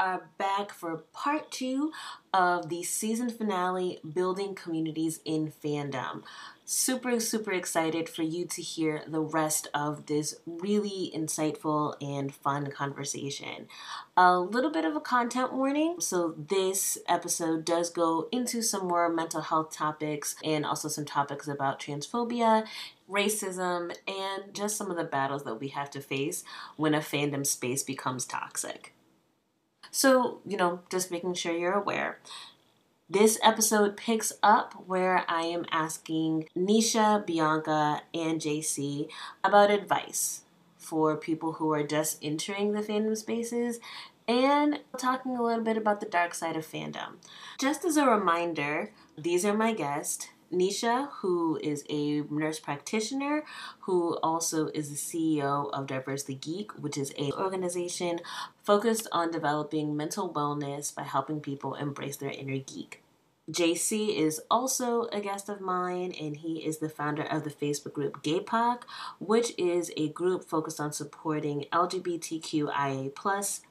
are back for part two of the season finale Building Communities in Fandom. Super, super excited for you to hear the rest of this really insightful and fun conversation. A little bit of a content warning. So, this episode does go into some more mental health topics and also some topics about transphobia racism, and just some of the battles that we have to face when a fandom space becomes toxic. So, you know, just making sure you're aware. This episode picks up where I am asking Nisha, Bianca, and JC about advice for people who are just entering the fandom spaces and talking a little bit about the dark side of fandom. Just as a reminder, these are my guests. Nisha, who is a nurse practitioner, who also is the CEO of Diversely Geek, which is a organization focused on developing mental wellness by helping people embrace their inner geek. JC is also a guest of mine, and he is the founder of the Facebook group GayPOC, which is a group focused on supporting LGBTQIA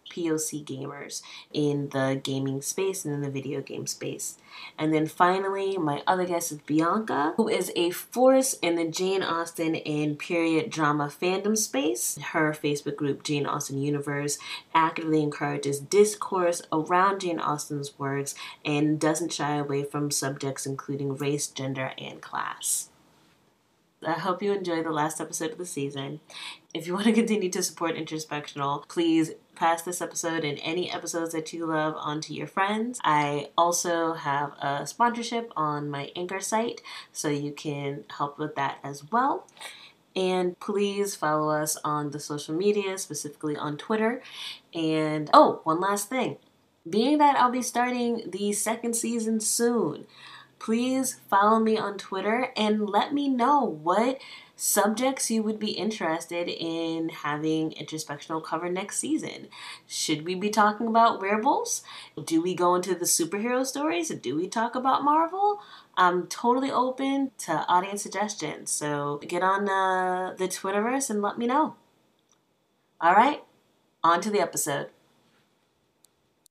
POC gamers in the gaming space and in the video game space. And then finally, my other guest is Bianca, who is a force in the Jane Austen and period drama fandom space. Her Facebook group, Jane Austen Universe, actively encourages discourse around Jane Austen's works and doesn't shy away from subjects including race, gender, and class. I hope you enjoy the last episode of the season. If you want to continue to support Introspectional, please pass this episode and any episodes that you love on to your friends. I also have a sponsorship on my Anchor site, so you can help with that as well. And please follow us on the social media, specifically on Twitter. And oh, one last thing. Being that I'll be starting the second season soon, please follow me on Twitter and let me know what subjects you would be interested in having introspectional cover next season. Should we be talking about werewolves? Do we go into the superhero stories? Do we talk about Marvel? I'm totally open to audience suggestions. So get on uh, the Twitterverse and let me know. All right, on to the episode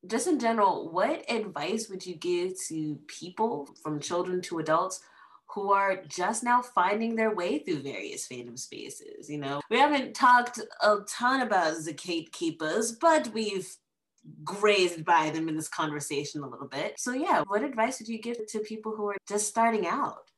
just in general, what advice would you give to people from children to adults who are just now finding their way through various fandom spaces? You know, we haven't talked a ton about Zacate Keepers, but we've grazed by them in this conversation a little bit. So, yeah, what advice would you give to people who are just starting out?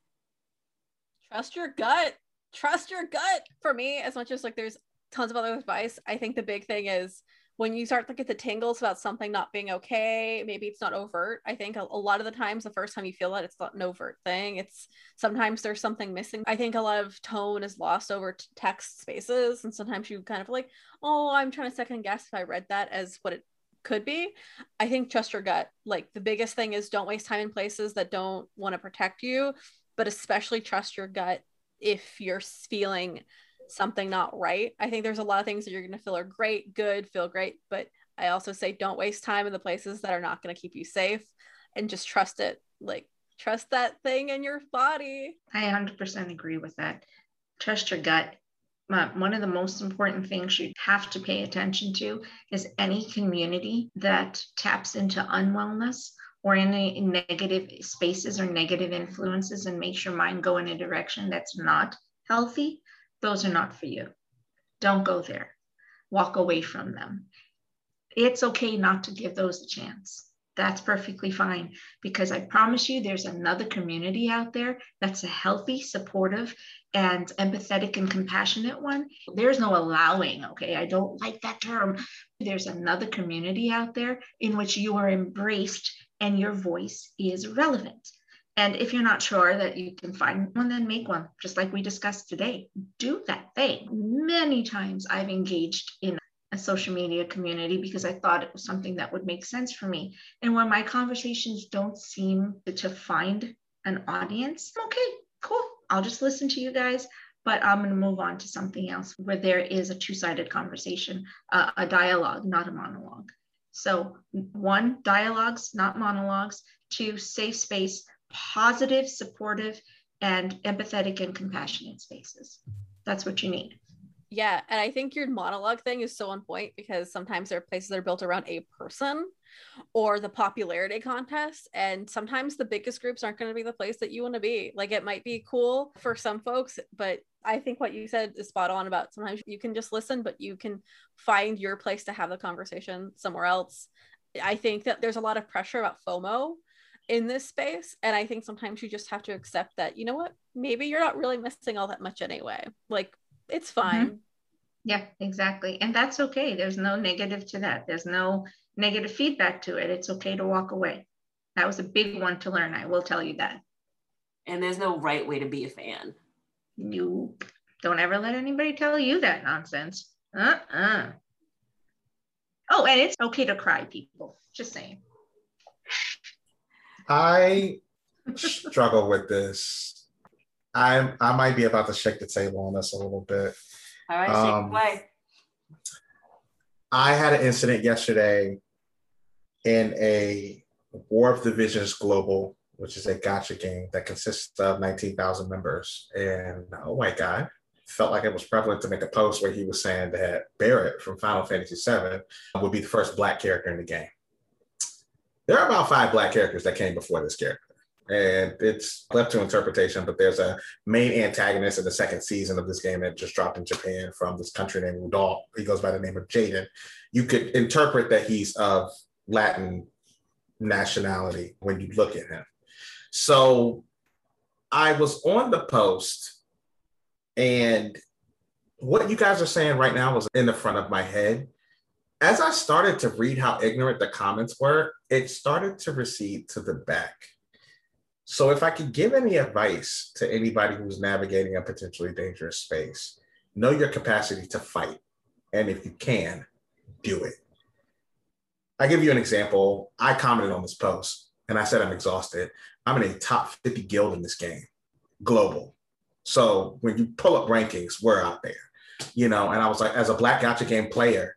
Trust your gut. Trust your gut. For me, as much as like there's tons of other advice, I think the big thing is when you start to get the tingles about something not being okay, maybe it's not overt. I think a, a, lot of the times, the first time you feel it, it's not an overt thing. It's sometimes there's something missing. I think a lot of tone is lost over t- text spaces, and sometimes you kind of like, oh, I'm trying to second guess if I read that as what it could be. I think trust your gut. Like the biggest thing is don't waste time in places that don't want to protect you, but especially trust your gut if you're feeling something not right. I think there's a lot of things that you're going to feel are great, good, feel great, but I also say don't waste time in the places that are not going to keep you safe and just trust it. Like trust that thing in your body. I 100% agree with that. Trust your gut. One of the most important things you have to pay attention to is any community that taps into unwellness or any negative spaces or negative influences and makes your mind go in a direction that's not healthy those are not for you. Don't go there. Walk away from them. It's okay not to give those a chance. That's perfectly fine because I promise you there's another community out there that's a healthy, supportive, and empathetic and compassionate one. There's no allowing, okay? I don't like that term. There's another community out there in which you are embraced and your voice is relevant. And if you're not sure that you can find one, then make one, just like we discussed today. Do that thing. Many times I've engaged in a social media community because I thought it was something that would make sense for me. And when my conversations don't seem to find an audience, okay, cool. I'll just listen to you guys, but I'm going to move on to something else where there is a two sided conversation, uh, a dialogue, not a monologue. So, one, dialogues, not monologues. Two, safe space positive, supportive, and empathetic and compassionate spaces. That's what you need. Yeah, and I think your monologue thing is so on point because sometimes there are places that are built around a person or the popularity contest, and sometimes the biggest groups aren't going to be the place that you want to be. Like it might be cool for some folks, but I think what you said is spot on about sometimes you can just listen, but you can find your place to have the conversation somewhere else. I think that there's a lot of pressure about FOMO in this space. And I think sometimes you just have to accept that, you know what, maybe you're not really missing all that much anyway. Like it's mm-hmm. fine. Mm-hmm. Yeah, exactly. And that's okay. There's no negative to that. There's no negative feedback to it. It's okay to walk away. That was a big one to learn. I will tell you that. And there's no right way to be a fan. You don't ever let anybody tell you that nonsense. Uh uh-uh. uh Oh, and it's okay to cry, people. Just saying. I struggle with this. I I might be about to shake the table on this a little bit. All right, um, shake. I had an incident yesterday in a War of the Visions Global, which is a gacha game that consists of 19,000 members. And a white guy felt like it was prevalent to make a post where he was saying that Barret from Final Fantasy VII would be the first black character in the game there are about five black characters that came before this character. And it's left to interpretation, but there's a main antagonist in the second season of this game that just dropped in Japan from this country named Rudolph. He goes by the name of Jaden. You could interpret that he's of Latin nationality when you look at him. So I was on the post, and what you guys are saying right now was in the front of my head as I started to read how ignorant the comments were, it started to recede to the back. So, if I could give any advice to anybody who's navigating a potentially dangerous space, know your capacity to fight. And if you can, do it. I give you an example. I commented on this post and I said I'm exhausted. I'm in a top 50 guild in this game, global. So when you pull up rankings, we're out there, you know. And I was like, as a black gacha game player,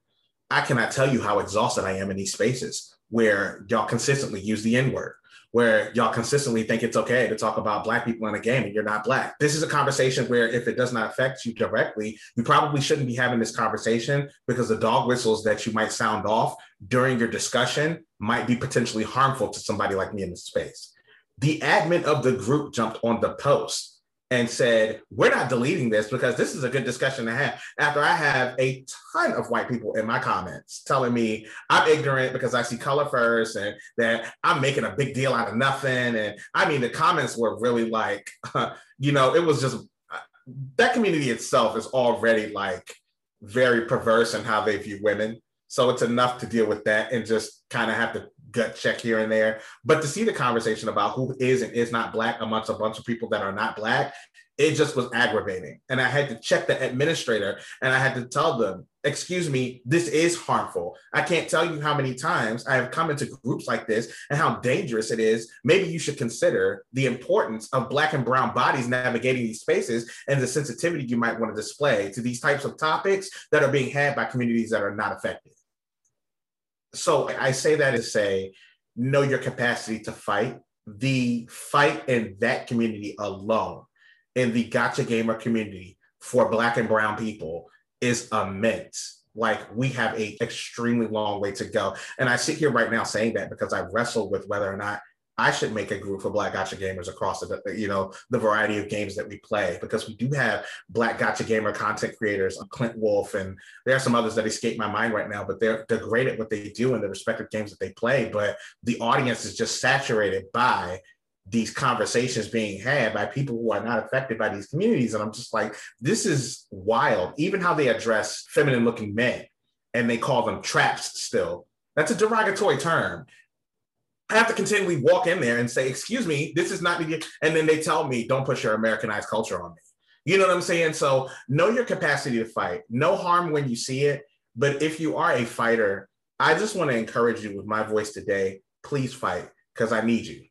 I cannot tell you how exhausted I am in these spaces where y'all consistently use the N word, where y'all consistently think it's okay to talk about Black people in a game and you're not Black. This is a conversation where if it does not affect you directly, you probably shouldn't be having this conversation because the dog whistles that you might sound off during your discussion might be potentially harmful to somebody like me in this space. The admin of the group jumped on the post and said, We're not deleting this because this is a good discussion to have. After I have a ton of white people in my comments telling me I'm ignorant because I see color first and that I'm making a big deal out of nothing. And I mean, the comments were really like, you know, it was just uh, that community itself is already like very perverse in how they view women. So it's enough to deal with that and just kind of have to gut check here and there. But to see the conversation about who is and is not black amongst a bunch of people that are not black, it just was aggravating. And I had to check the administrator and I had to tell them, excuse me, this is harmful. I can't tell you how many times I have come into groups like this and how dangerous it is. Maybe you should consider the importance of Black and Brown bodies navigating these spaces and the sensitivity you might want to display to these types of topics that are being had by communities that are not affected so I say that to say, know your capacity to fight. The fight in that community alone, in the gacha gamer community for Black and Brown people, is immense. Like we have a extremely long way to go. And I sit here right now saying that because I wrestle with whether or not I should make a group for Black Gacha gamers across the you know the variety of games that we play because we do have Black Gacha gamer content creators, uh, Clint Wolf, and there are some others that escape my mind right now. But they're they're great at what they do in the respective games that they play. But the audience is just saturated by these conversations being had by people who are not affected by these communities, and I'm just like, this is wild. Even how they address feminine looking men and they call them traps still. That's a derogatory term. I have to continually walk in there and say, "Excuse me, this is not the," and then they tell me, "Don't push your Americanized culture on me." You know what I'm saying? So know your capacity to fight. No harm when you see it, but if you are a fighter, I just want to encourage you with my voice today. Please fight because I need you.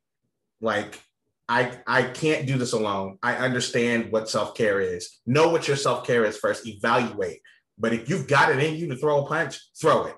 Like I I can't do this alone. I understand what self care is. Know what your self care is first. Evaluate. But if you've got it in you to throw a punch, throw it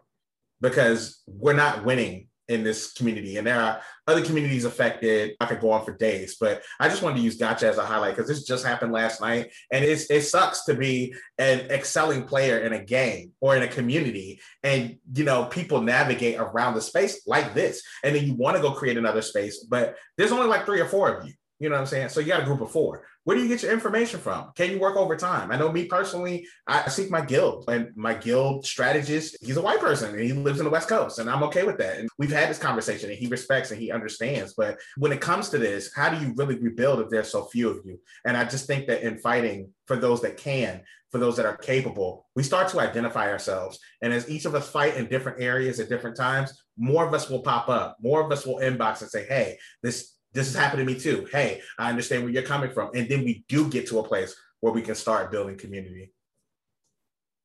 because we're not winning in this community. And there are other communities affected. I could go on for days, but I just wanted to use gacha as a highlight because this just happened last night. And it's, it sucks to be an excelling player in a game or in a community. And, you know, people navigate around the space like this. And then you want to go create another space, but there's only like three or four of you. You know what I'm saying? So you got a group of four. Where do you get your information from? Can you work overtime? I know me personally, I seek my guild and my guild strategist, he's a white person and he lives in the West Coast and I'm okay with that. And we've had this conversation and he respects and he understands. But when it comes to this, how do you really rebuild if there's so few of you? And I just think that in fighting for those that can, for those that are capable, we start to identify ourselves. And as each of us fight in different areas at different times, more of us will pop up, more of us will inbox and say, hey, this this has happened to me too. Hey, I understand where you're coming from. And then we do get to a place where we can start building community.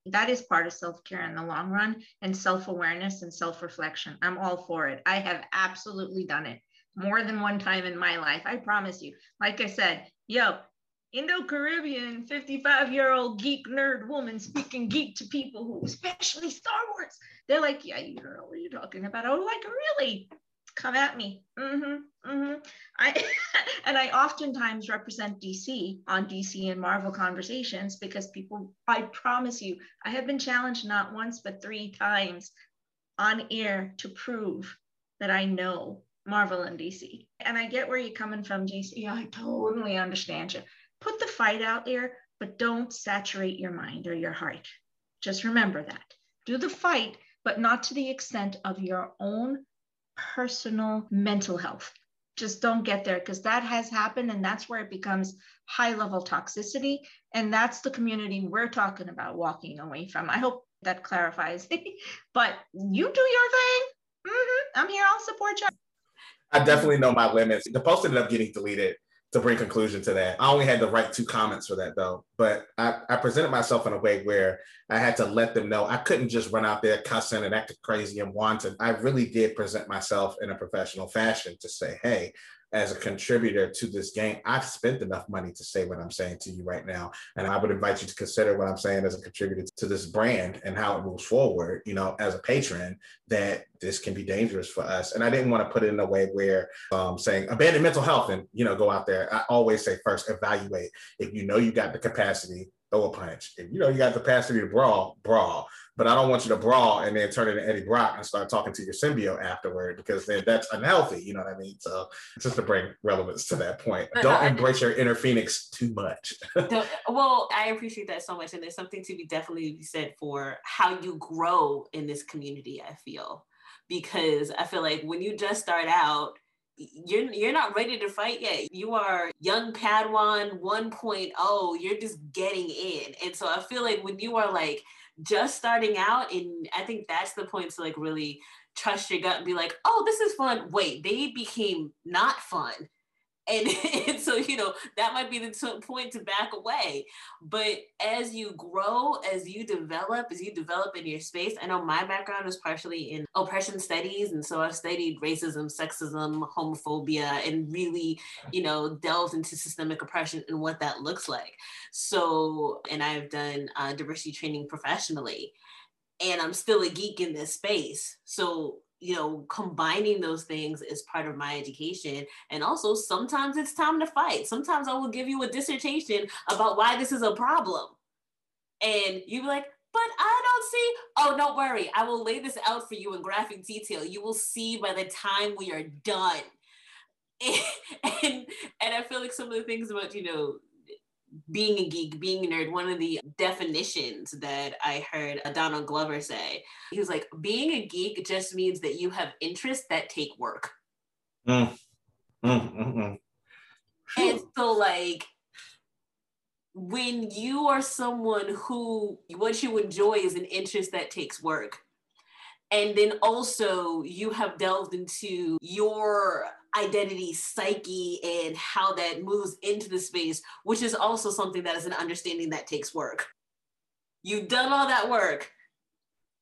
That is part of self care in the long run and self awareness and self reflection. I'm all for it. I have absolutely done it more than one time in my life. I promise you. Like I said, yo, Indo Caribbean 55 year old geek nerd woman speaking geek to people who, especially Star Wars, they're like, Yeah, you know what are you talking about? I was like, Really? Come at me. Mm-hmm, mm-hmm. I and I oftentimes represent DC on DC and Marvel conversations because people, I promise you, I have been challenged not once but three times on air to prove that I know Marvel and DC. And I get where you're coming from, JC. Yeah, I totally understand you. Put the fight out there, but don't saturate your mind or your heart. Just remember that. Do the fight, but not to the extent of your own personal mental health. Just don't get there because that has happened and that's where it becomes high level toxicity. And that's the community we're talking about walking away from. I hope that clarifies. but you do your thing. Mm-hmm. I'm here. I'll support you. I definitely know my limits. The post ended up getting deleted to bring conclusion to that. I only had to write two comments for that though, but I, I presented myself in a way where I had to let them know I couldn't just run out there cussing and acting crazy and wanting. I really did present myself in a professional fashion to say, hey, as a contributor to this game, I've spent enough money to say what I'm saying to you right now. And I would invite you to consider what I'm saying as a contributor to this brand and how it moves forward, you know, as a patron, that this can be dangerous for us. And I didn't want to put it in a way where um, saying abandon mental health and, you know, go out there. I always say first, evaluate. If you know you got the capacity, throw a punch. And you know you got the capacity to brawl, brawl but I don't want you to brawl and then turn into Eddie Brock and start talking to your symbiote afterward because then that's unhealthy. You know what I mean? So just to bring relevance to that point, don't uh, embrace your inner phoenix too much. well, I appreciate that so much, and there's something to be definitely said for how you grow in this community. I feel because I feel like when you just start out you're you're not ready to fight yet. You are young Padawan 1.0. You're just getting in. And so I feel like when you are like just starting out and i think that's the point to like really trust your gut and be like oh this is fun wait they became not fun and, and so you know that might be the t- point to back away. But as you grow as you develop as you develop in your space i know my background is partially in oppression studies and so i've studied racism sexism homophobia and really you know delved into systemic oppression and what that looks like. So and i've done uh, diversity training professionally and i'm still a geek in this space. So you know, combining those things is part of my education. And also, sometimes it's time to fight. Sometimes I will give you a dissertation about why this is a problem. And you be like, but I don't see. Oh, don't worry. I will lay this out for you in graphic detail. You will see by the time we are done. And, and, and I feel like some of the things about, you know, being a geek, being a nerd, one of the definitions that I heard Donald Glover say, he was like, being a geek just means that you have interests that take work. Mm. Mm, mm, mm. and so, like, when you are someone who what you enjoy is an interest that takes work, and then also you have delved into your identity, psyche, and how that moves into the space, which is also something that is an understanding that takes work. You've done all that work,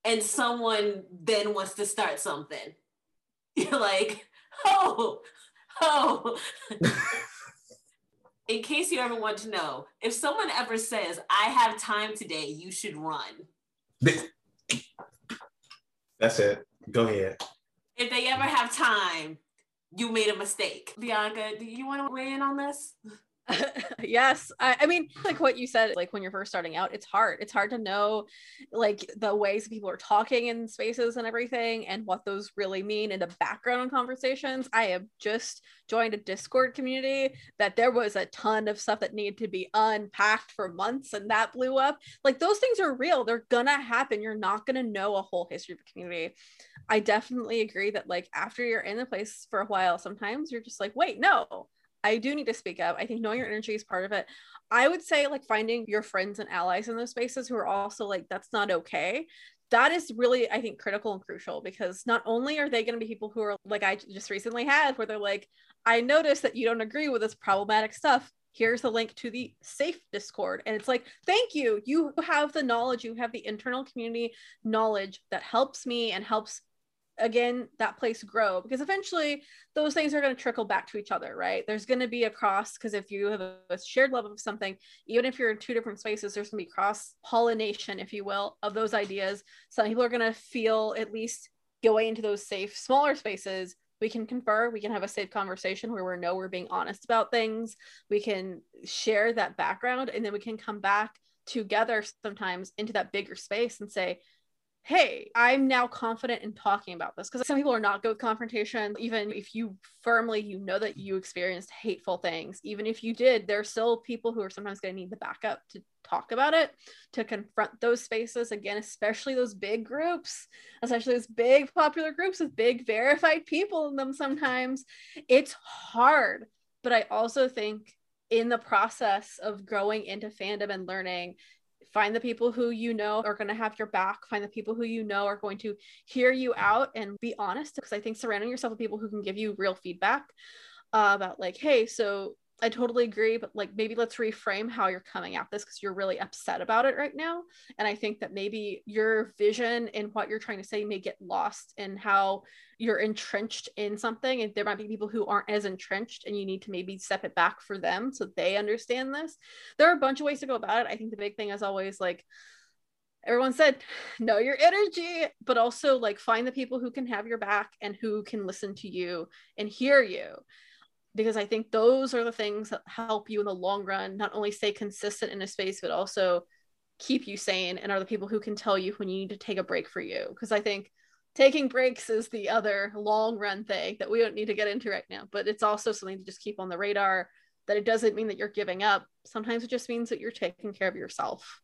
and someone then wants to start something. You're like, oh, oh. In case you ever want to know, if someone ever says, I have time today, you should run. That's it. Go ahead if they ever have time, you made a mistake. Bianca, do you want to weigh in on this? yes I, I, mean like what you said like when you're first starting out it's hard. It's hard to know like the ways people are talking in spaces and everything and what those really mean in the background on conversations. I have just joined a discord community that there was a ton of stuff that needed to be unpacked for months and that blew up. Like those things are real. They're gonna happen. You're not gonna know a whole history of a community. I definitely agree that like after you're in the place for a while sometimes you're just like wait no I do need to speak up. I think knowing your energy is part of it. I would say like finding your friends and allies in those spaces who are also like, that's not okay. That is really, I think, critical and crucial because not only are they going to be people who are like I just recently had, where they're like, I noticed that you don't agree with this problematic stuff. Here's the link to the safe Discord. And it's like, thank you. You have the knowledge, you have the internal community knowledge that helps me and helps again that place grow because eventually those things are going to trickle back to each other right? There's going to be a cross because if you have a, shared love of something even if you're in two different spaces there's going to be cross pollination if you will of those ideas. Some people are going to feel at least going into those safe smaller spaces. We can confer we can have a safe conversation where we know we're being honest about things. We can share that background and then we can come back together sometimes into that bigger space and say hey, I'm now confident in talking about this because some people are not good with confrontation. Even if you firmly you know that you experienced hateful things, even if you did, there are still people who are sometimes going to need the backup to talk about it, to confront those spaces again, especially those big groups, especially those big popular groups with big verified people in them. Sometimes it's hard, but I also think in the process of growing into fandom and learning find the people who you know are going to have your back find the people who you know are going to hear you out and be honest because i think surrounding yourself with people who can give you real feedback uh, about like hey so I totally agree, but like maybe let's reframe how you're coming at this because you're really upset about it right now. And I think that maybe your vision and what you're trying to say may get lost in how you're entrenched in something. And there might be people who aren't as entrenched, and you need to maybe step it back for them so they understand this. There are a bunch of ways to go about it. I think the big thing is always like, everyone said know your energy but also like find the people who can have your back and who can listen to you and hear you because I think those are the things that help you in the long run, not only stay consistent in a space, but also keep you sane and are the people who can tell you when you need to take a break for you. Because I think taking breaks is the other long run thing that we don't need to get into right now, but it's also something to just keep on the radar that it doesn't mean that you're giving up. Sometimes it just means that you're taking care of yourself.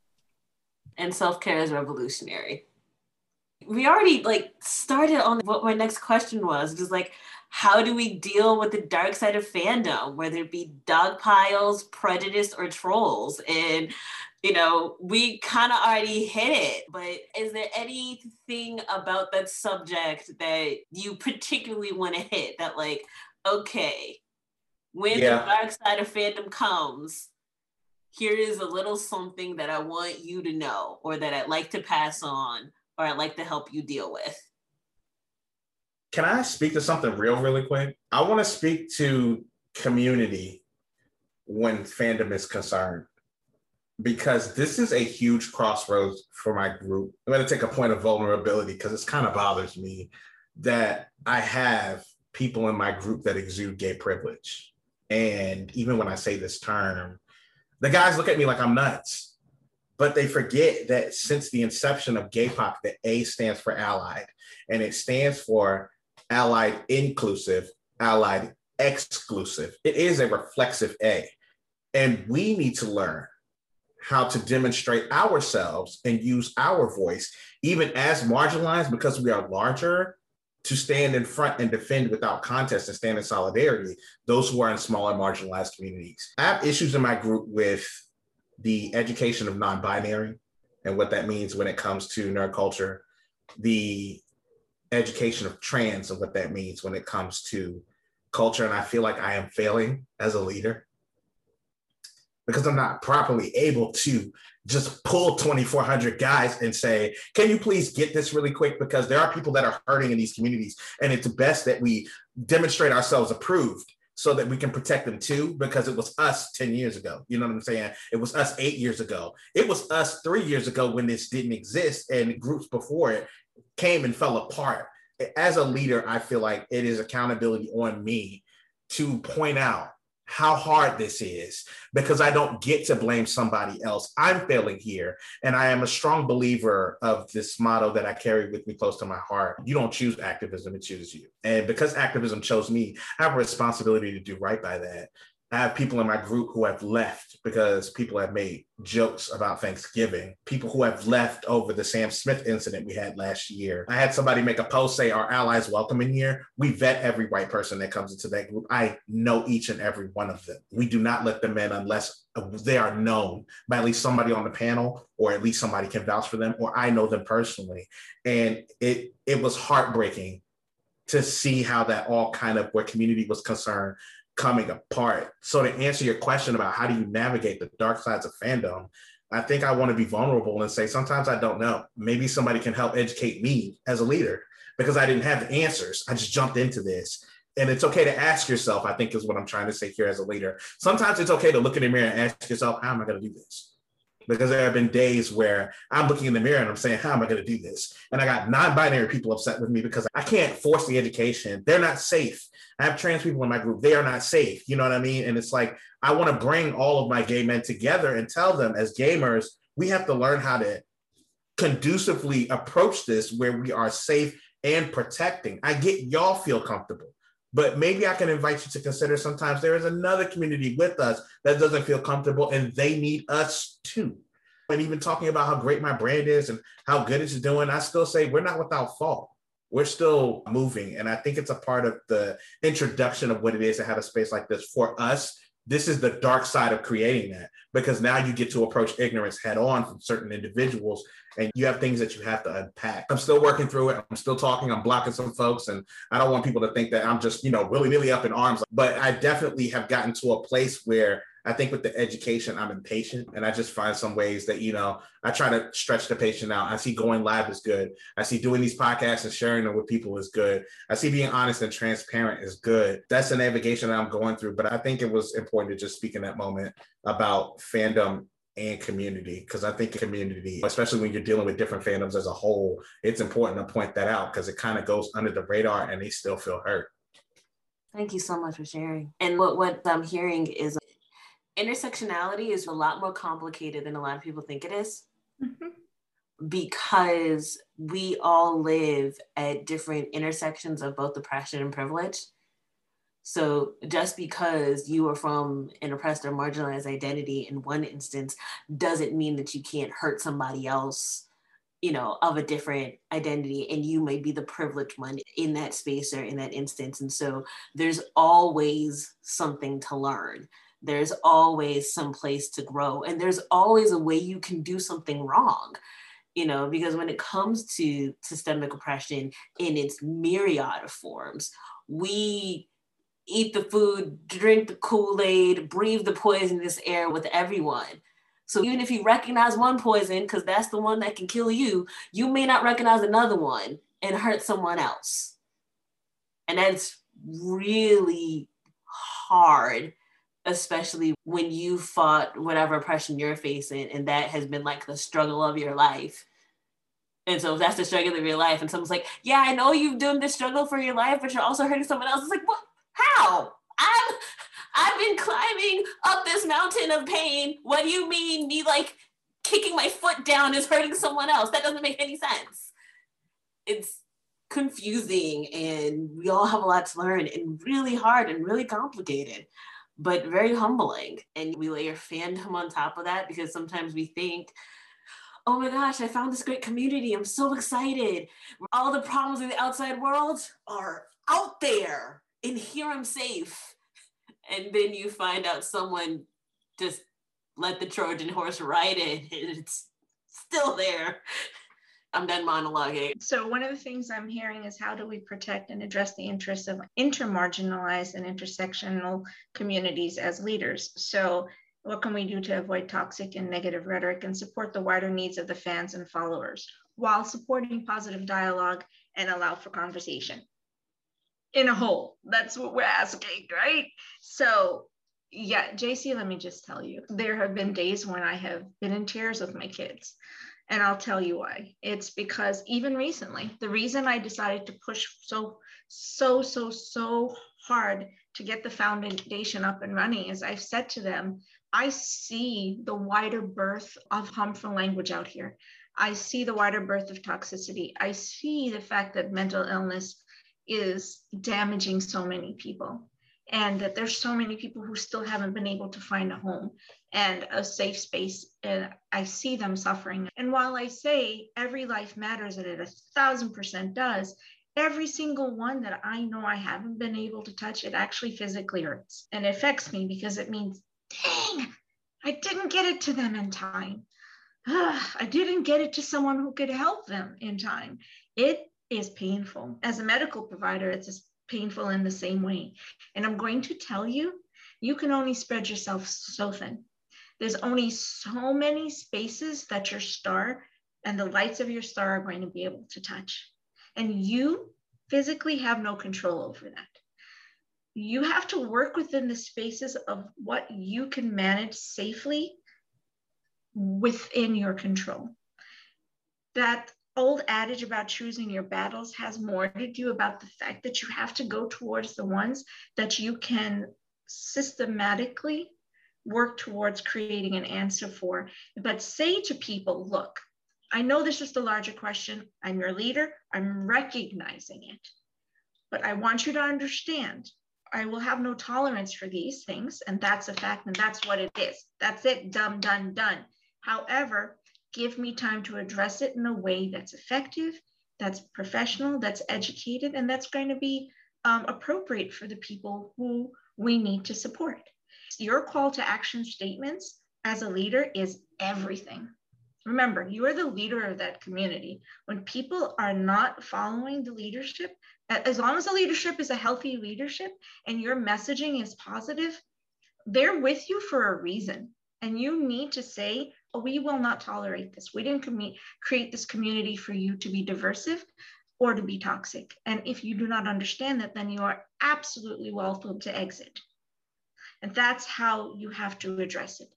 And self care is revolutionary. We already like started on what my next question was, just like how do we deal with the dark side of fandom, whether it be dog piles, prejudice, or trolls? And you know, we kind of already hit it, but is there anything about that subject that you particularly want to hit that, like, okay, when yeah. the dark side of fandom comes, here is a little something that I want you to know, or that I'd like to pass on, or I'd like to help you deal with? Can I speak to something real, really quick? I want to speak to community when fandom is concerned because this is a huge crossroads for my group. I'm going to take a point of vulnerability because it kind of bothers me that I have people in my group that exude gay privilege. And even when I say this term, the guys look at me like I'm nuts, but they forget that since the inception of GayPOC, the A stands for allied, and it stands for allied inclusive, allied exclusive. It is a reflexive A. And we need to learn how to demonstrate ourselves and use our voice, even as marginalized, because we are larger, to stand in front and defend without contest and stand in solidarity those who are in smaller marginalized communities. I have issues in my group with the education of non binary and what that means when it comes to nerd culture, the education of trans and what that means when it comes to culture. And I feel like I am failing as a leader because I'm not properly able to just pull 2,400 guys and say, can you please get this really quick? Because there are people that are hurting in these communities. And it's best that we demonstrate ourselves approved so that we can protect them too, because it was us 10 years ago. You know what I'm saying? It was us eight years ago. It was us three years ago when this didn't exist and groups before it came and fell apart as a leader, I feel like it is accountability on me to point out how hard this is because I don't get to blame somebody else. I'm failing here. And I am a strong believer of this motto that I carry with me close to my heart. You don't choose activism, it chooses you. And because activism chose me, I have a responsibility to do right by that. I have people in my group who have left because people have made jokes about Thanksgiving. People who have left over the Sam Smith incident we had last year. I had somebody make a post say, Our allies welcome in here. We vet every white person that comes into that group. I know each and every one of them. We do not let them in unless they are known by at least somebody on the panel or at least somebody can vouch for them or I know them personally. And it it was heartbreaking to see how that all kind of where community was concerned coming apart. So to answer your question about how do you navigate the dark sides of fandom, I think I want to be vulnerable and say sometimes I don't know. Maybe somebody can help educate me as a leader because I didn't have the answers. I just jumped into this. And it's okay to ask yourself, I think is what I'm trying to say here as a leader. Sometimes it's okay to look in the mirror and ask yourself, how am I going to do this? Because there have been days where I'm looking in the mirror and I'm saying, how am I going to do this? And I got non binary people upset with me because I can't force the education. They're not safe. I have trans people in my group. They are not safe. You know what I mean? And it's like, I want to bring all of my gay men together and tell them as gamers, we have to learn how to conducively approach this where we are safe and protecting. I get y'all feel comfortable, but maybe I can invite you to consider sometimes there is another community with us that doesn't feel comfortable and they need us too. And even talking about how great my brand is and how good it's doing, I still say we're not without fault we're still moving. And I think it's a part of the introduction of what it is to have a space like this for us. This is the dark side of creating that because now you get to approach ignorance head on from certain individuals and you have things that you have to unpack. I'm still working through it. I'm still talking. I'm blocking some folks. And I don't want people to think that I'm just, you know, willy nilly up in arms. But I definitely have gotten to a place where I think with the education, I'm impatient and I just find some ways that, you know, I try to stretch the patient out. I see going live is good. I see doing these podcasts and sharing them with people is good. I see being honest and transparent is good. That's the navigation that I'm going through. But I think it was important to just speak in that moment about fandom and community because I think community, especially when you're dealing with different fandoms as a whole, it's important to point that out because it kind of goes under the radar and they still feel hurt. Thank you so much for sharing. And what, what I'm hearing is intersectionality is a lot more complicated than a lot of people think it is mm-hmm. because we all live at different intersections of both oppression and privilege. So just because you are from an oppressed or marginalized identity in one instance doesn't mean that you can't hurt somebody else, you know, of a different identity and you may be the privileged one in that space or in that instance. And so there's always something to learn there's always some place to grow and there's always a way you can do something wrong you know because when it comes to systemic oppression in its myriad of forms we eat the food drink the kool-aid breathe the poisonous air with everyone. So even if you recognize one poison because that's the one that can kill you you may not recognize another one and hurt someone else. And that's really hard especially when you fought whatever oppression you're facing and that has been like the struggle of your life. And so that's the struggle of your life and someone's like yeah i know you've done this struggle for your life but you're also hurting someone else it's like what? How? I'm i've been climbing up this mountain of pain. What do you mean me like kicking my foot down is hurting someone else? That doesn't make any sense. It's confusing and we all have a lot to learn and really hard and really complicated but very humbling. And we layer fandom on top of that because sometimes we think, oh my gosh, I found this great community. I'm so excited. All the problems in the outside world are out there, and here I'm safe. And then you find out someone just let the Trojan horse ride it, and it's still there. I'm done monologuing. So, one of the things I'm hearing is how do we protect and address the interests of intermarginalized and intersectional communities as leaders? So, what can we do to avoid toxic and negative rhetoric and support the wider needs of the fans and followers while supporting positive dialogue and allow for conversation? In a whole, that's what we're asking, right? So, yeah, JC, let me just tell you, there have been days when I have been in tears with my kids And I'll tell you why. It's because even recently, the reason I decided to push so, so, so, so hard to get the foundation up and running is I've said to them, I see the wider birth of harmful language out here. I see the wider birth of toxicity. I see the fact that mental illness is damaging so many people and that there's so many people who still haven't been able to find a home and a safe space and i see them suffering and while i say every life matters and it a thousand percent does every single one that i know i haven't been able to touch it actually physically hurts and affects me because it means dang i didn't get it to them in time I didn't get it to someone who could help them in time. It is painful. As a medical provider, it's as painful in the same way. And I'm going to tell you, you can only spread yourself so thin. There's only so many spaces that your star and the lights of your star are going to be able to touch. And you physically have no control over that. You have to work within the spaces of what you can manage safely within your control. That old adage about choosing your battles has more to do about the fact that you have to go towards the ones that you can systematically work towards creating an answer for. But say to people, look, I know this is the larger question. I'm your leader. I'm recognizing it. But I want you to understand I will have no tolerance for these things. And that's a fact. And that's what it is. That's it. Done, done, done. However, give me time to address it in a way that's effective, that's professional, that's educated, and that's going to be um, appropriate for the people who we need to support. Your call to action statements as a leader is everything. Remember, you are the leader of that community. When people are not following the leadership, as long as the leadership is a healthy leadership and your messaging is positive, they're with you for a reason. And you need to say, oh, we will not tolerate this. We didn't com- create this community for you to be diversive or to be toxic. And if you do not understand that, then you are absolutely welcome to exit. And that's how you have to address it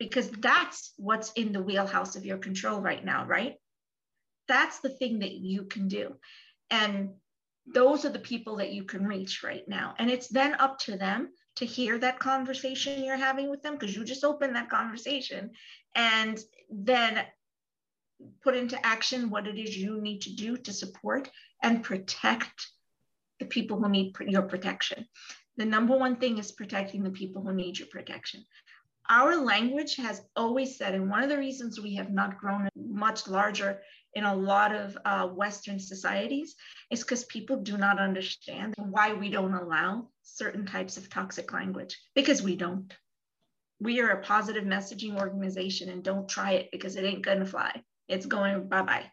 because that's what's in the wheelhouse of your control right now, right? That's the thing that you can do. And those are the people that you can reach right now. And it's then up to them to hear that conversation you're having with them because you just opened that conversation and then put into action what it is you need to do to support and protect the people who need your protection. The number one thing is protecting the people who need your protection. Our language has always said, and one of the reasons we have not grown much larger in a lot of uh, Western societies is because people do not understand why we don't allow certain types of toxic language, because we don't we are a positive messaging organization and don't try it because it ain't gonna fly. It's going bye bye.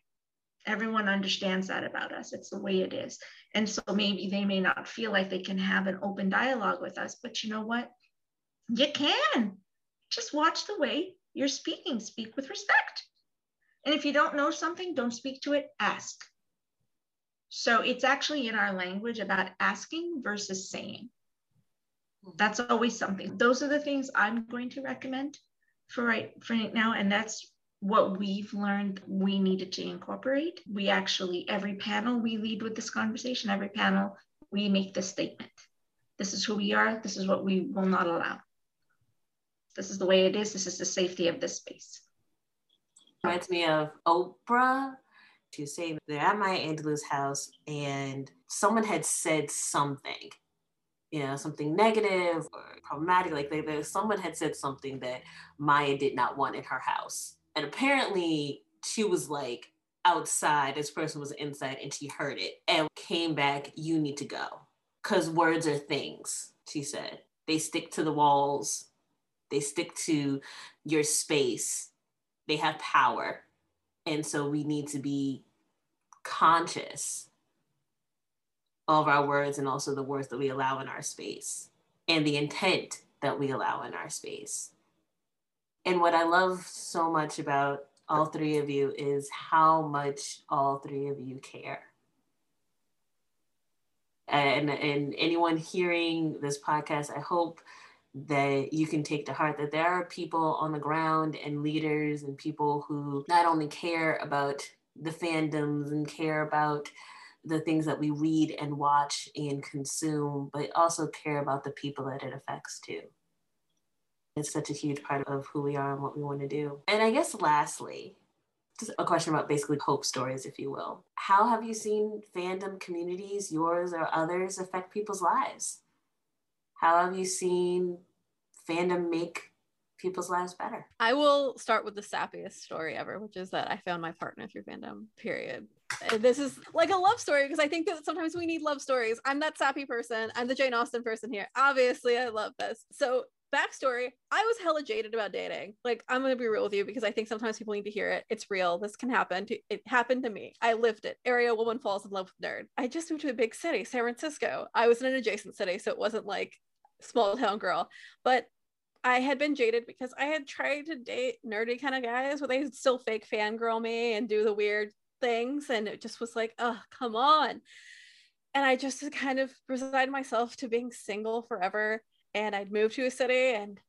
Everyone understands that about us. It's the way it is. And so maybe they may not feel like they can have an open dialogue with us, but you know what? You can. Just watch the way you're speaking. Speak with respect. And if you don't know something, don't speak to it, ask. So it's actually in our language about asking versus saying that's always something. Those are the things I'm going to recommend for right for right now. And that's what we've learned we needed to incorporate. We actually, every panel we lead with this conversation, every panel we make this statement. This is who we are. This is what we will not allow. This is the way it is. This is the safety of this space. Reminds me of Oprah to say they're at Maya Angelou's house and someone had said something you know something negative or problematic like they, they, someone had said something that maya did not want in her house and apparently she was like outside. This person was inside and she heard it and came back you need to go. Because words are things she said. They stick to the walls. They stick to your space. They have power. And so we need to be conscious of our words and also the words that we allow in our space and the intent that we allow in our space. And what I love so much about all three of you is how much all three of you care. And, and anyone hearing this podcast, I hope that you can take to heart that there are people on the ground and leaders and people who not only care about the fandoms and care about the things that we read and watch and consume, but also care about the people that it affects too. It's such a huge part of who we are and what we want to do. And I guess lastly, just a question about basically hope stories, if you will. How have you seen fandom communities, yours or others, affect people's lives? How have you seen fandom make people's lives better? I will start with the sappiest story ever, which is that I found my partner through fandom, period. This is like a love story because I think that sometimes we need love stories. I'm that sappy person. I'm the Jane Austen person here. Obviously, I love this. So backstory i was hella jaded about dating. Like i'm gonna be real with you because i think sometimes people need to hear it. It's real. This can happen to, it happened to me. I lived it. Area woman falls in love with nerd. I just moved to a big city san francisco. I was in an adjacent city so it wasn't like small town girl. But i had been jaded because i had tried to date nerdy kind of guys but they still fake fangirl me and do the weird things and it just was like oh come on. And i just kind of resigned myself to being single forever and I'd moved to a city and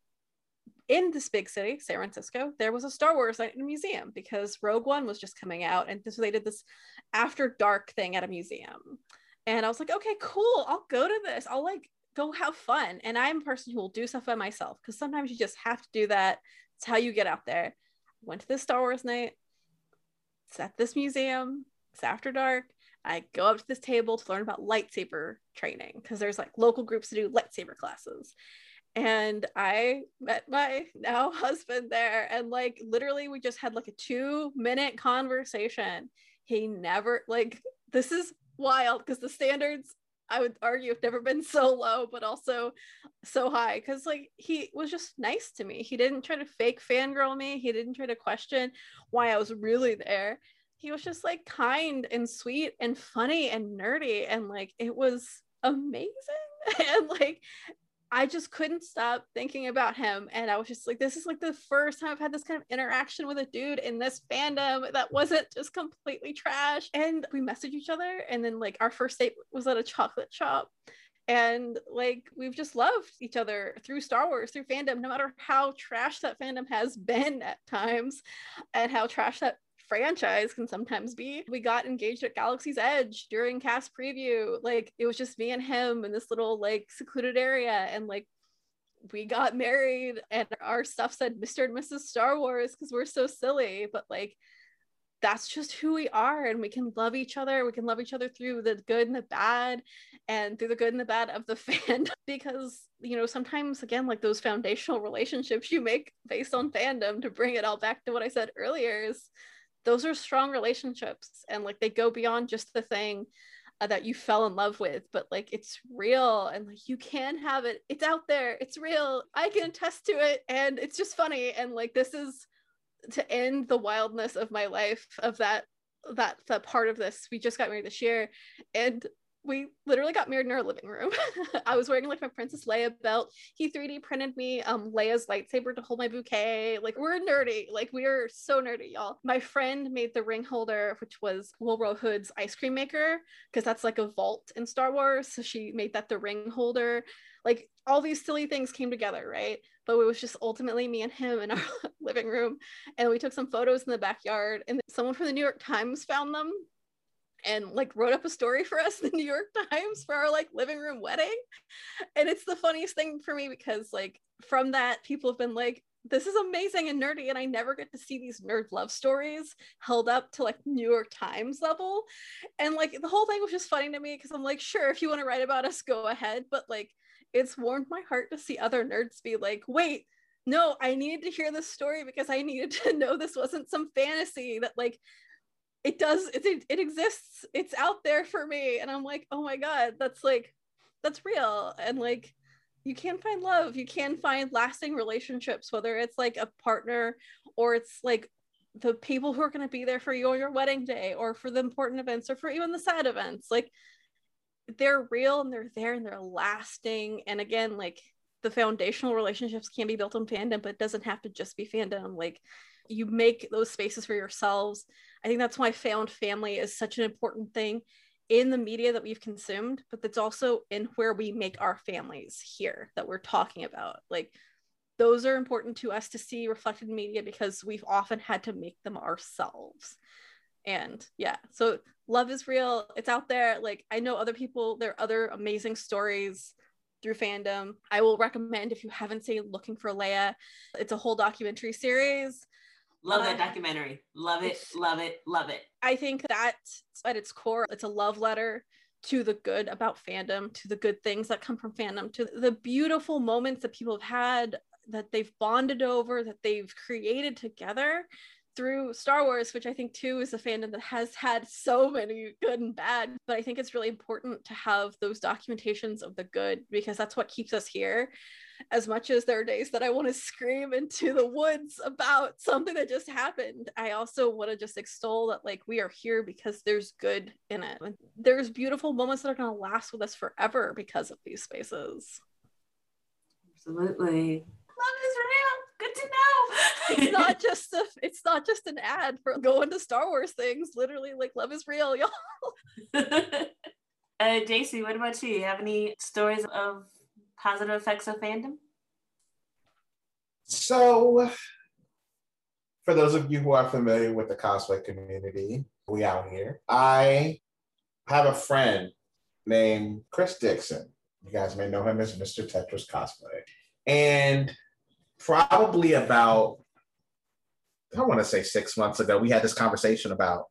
in this big city, San Francisco, there was a Star Wars night in a museum because Rogue One was just coming out, and so they did this after dark thing at a museum. And I was like, okay, cool, I'll go to this. I'll like go have fun. And I'm a person who will do stuff by myself because sometimes you just have to do that. It's how you get out there. Went to this Star Wars night. It's at this museum. It's after dark. I go up to this table to learn about lightsaber training because there's like local groups to do lightsaber classes. And I met my now husband there, and like literally, we just had like a two minute conversation. He never, like, this is wild because the standards I would argue have never been so low, but also so high. Cause like he was just nice to me. He didn't try to fake fangirl me. He didn't try to question why I was really there he was just like kind and sweet and funny and nerdy and like it was amazing and like I just couldn't stop thinking about him. And I was just like, this is like the first time I've had this kind of interaction with a dude in this fandom that wasn't just completely trash. And we messaged each other. And then, like, our first date was at a chocolate shop. And like, we've just loved each other through Star Wars, through fandom, no matter how trash that fandom has been at times and how trash that franchise can sometimes be. We got engaged at Galaxy's Edge during cast preview. Like it was just me and him in this little like secluded area and like we got married and our stuff said Mr. and Mrs. Star Wars because we're so silly, but like that's just who we are and we can love each other we can love each other through the good and the bad and through the good and the bad of the fandom because you know sometimes again like those foundational relationships you make based on fandom to bring it all back to what i said earlier is those are strong relationships and like they go beyond just the thing uh, that you fell in love with but like it's real and like you can have it. It's out there. It's real. I can attest to it and it's just funny. And like this is to end the wildness of my life of that that that part of this. We just got married this year and we literally got married in our living room. I was wearing like my Princess Leia belt. He 3D printed me um Leia's lightsaber to hold my bouquet. Like we're nerdy. Like we are so nerdy, y'all. My friend made the ring holder, which was Willrow Hood's ice cream maker, because that's like a vault in Star Wars. So she made that the ring holder. Like all these silly things came together, right? But it was just ultimately me and him in our living room. And we took some photos in the backyard, and someone from the New York Times found them and like wrote up a story for us the New York Times for our like living room wedding. And it's the funniest thing for me because like from that people have been like this is amazing and nerdy and I never get to see these nerd love stories held up to like New York Times level. And like the whole thing was just funny to me because I'm like sure if you want to write about us go ahead but like it's warmed my heart to see other nerds be like wait no, I needed to hear this story because I needed to know this wasn't some fantasy that like it does it, it exists it's out there for me. And i'm like oh my god that's like that's real. And like you can find love. You can find lasting relationships whether it's like a partner or it's like the people who are going to be there for you on your wedding day or for the important events or for even the sad events. Like they're real and they're there and they're lasting. And again like the foundational relationships can be built on fandom but it doesn't have to just be fandom. Like you make those spaces for yourselves i think that's why found family is such an important thing in the media that we've consumed, but that's also in where we make our families here that we're talking about. Like those are important to us to see reflected in media because we've often had to make them ourselves. And yeah, so love is real. It's out there. Like I know other people, there are other amazing stories through fandom. I will recommend if you haven't seen Looking for Leia. It's a whole documentary series. Love that uh, documentary. Love it, love it, love it. I think that at its core, it's a love letter to the good about fandom, to the good things that come from fandom, to the beautiful moments that people have had that they've bonded over, that they've created together through Star Wars, which I think too is a fandom that has had so many good and bad. But I think it's really important to have those documentations of the good because that's what keeps us here. As much as there are days that I want to scream into the woods about something that just happened, I also want to just extol that like we are here because there's good in it. There's beautiful moments that are going to last with us forever because of these spaces. Absolutely Love is real. good to know. it's not just a, it's not just an ad for going to Star Wars things. Literally, like love is real, y'all. uh, JC, what about you? you? Have any stories of positive effects of fandom? So, for those of you who are familiar with the cosplay community, we out here. I have a friend named Chris Dixon. You guys may know him as Mr. Tetris Cosplay. And probably about, I want to say six months ago, we had this conversation about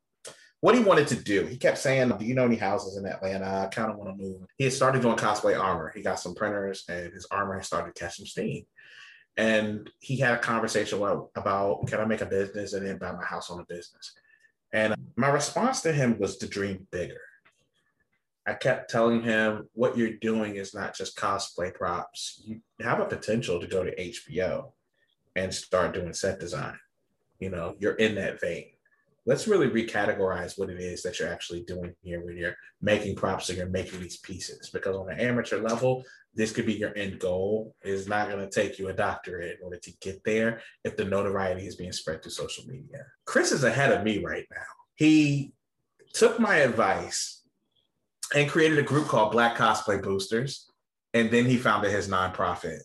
what he wanted to do. He kept saying, Do you know any houses in Atlanta? I kind of want to move. He had started doing cosplay armor. He got some printers and his armor had started catching steam. And he had a conversation about, Can I make a business and then buy my house on a business? And uh, my response to him was to dream bigger. I kept telling him, what you're doing is not just cosplay props. You have a potential to go to HBO and start doing set design. You know, you're in that vein. Let's really recategorize what it is that you're actually doing here when you're making props and you're making these pieces. Because on an amateur level, this could be your end goal. It's not going to take you a doctorate in order to get there if the notoriety is being spread through social media. Chris is ahead of me right now. He took my advice and created a group called Black Cosplay Boosters. And then he founded his nonprofit.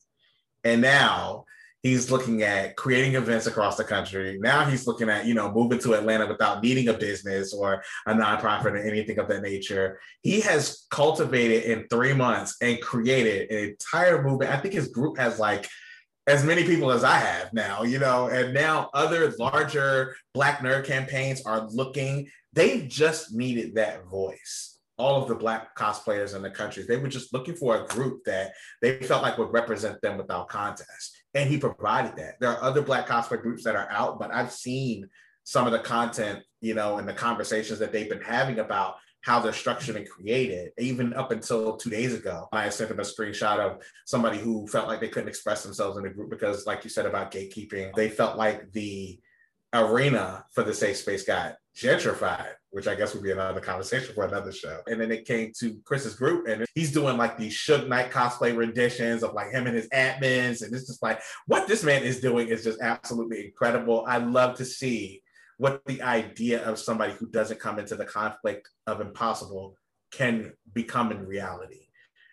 And now he's looking at creating events across the country. Now he's looking at, you know, moving to Atlanta without needing a business or a nonprofit or anything of that nature. He has cultivated in three months and created an entire movement. I think his group has like as many people as I have now, you know, and now other larger Black nerd campaigns are looking, they just needed that voice all of the black cosplayers in the country. They were just looking for a group that they felt like would represent them without contest. And he provided that. There are other black cosplay groups that are out, but I've seen some of the content, you know, and the conversations that they've been having about how they're structured and created, even up until two days ago. I sent them a screenshot of somebody who felt like they couldn't express themselves in the group because, like you said about gatekeeping, they felt like the arena for the safe space got gentrified, which I guess would be another conversation for another show. And then it came to Chris's group, and he's doing like these Suge Knight cosplay renditions of like him and his admins. And it's just like what this man is doing is just absolutely incredible. I love to see what the idea of somebody who doesn't come into the conflict of impossible can become in reality.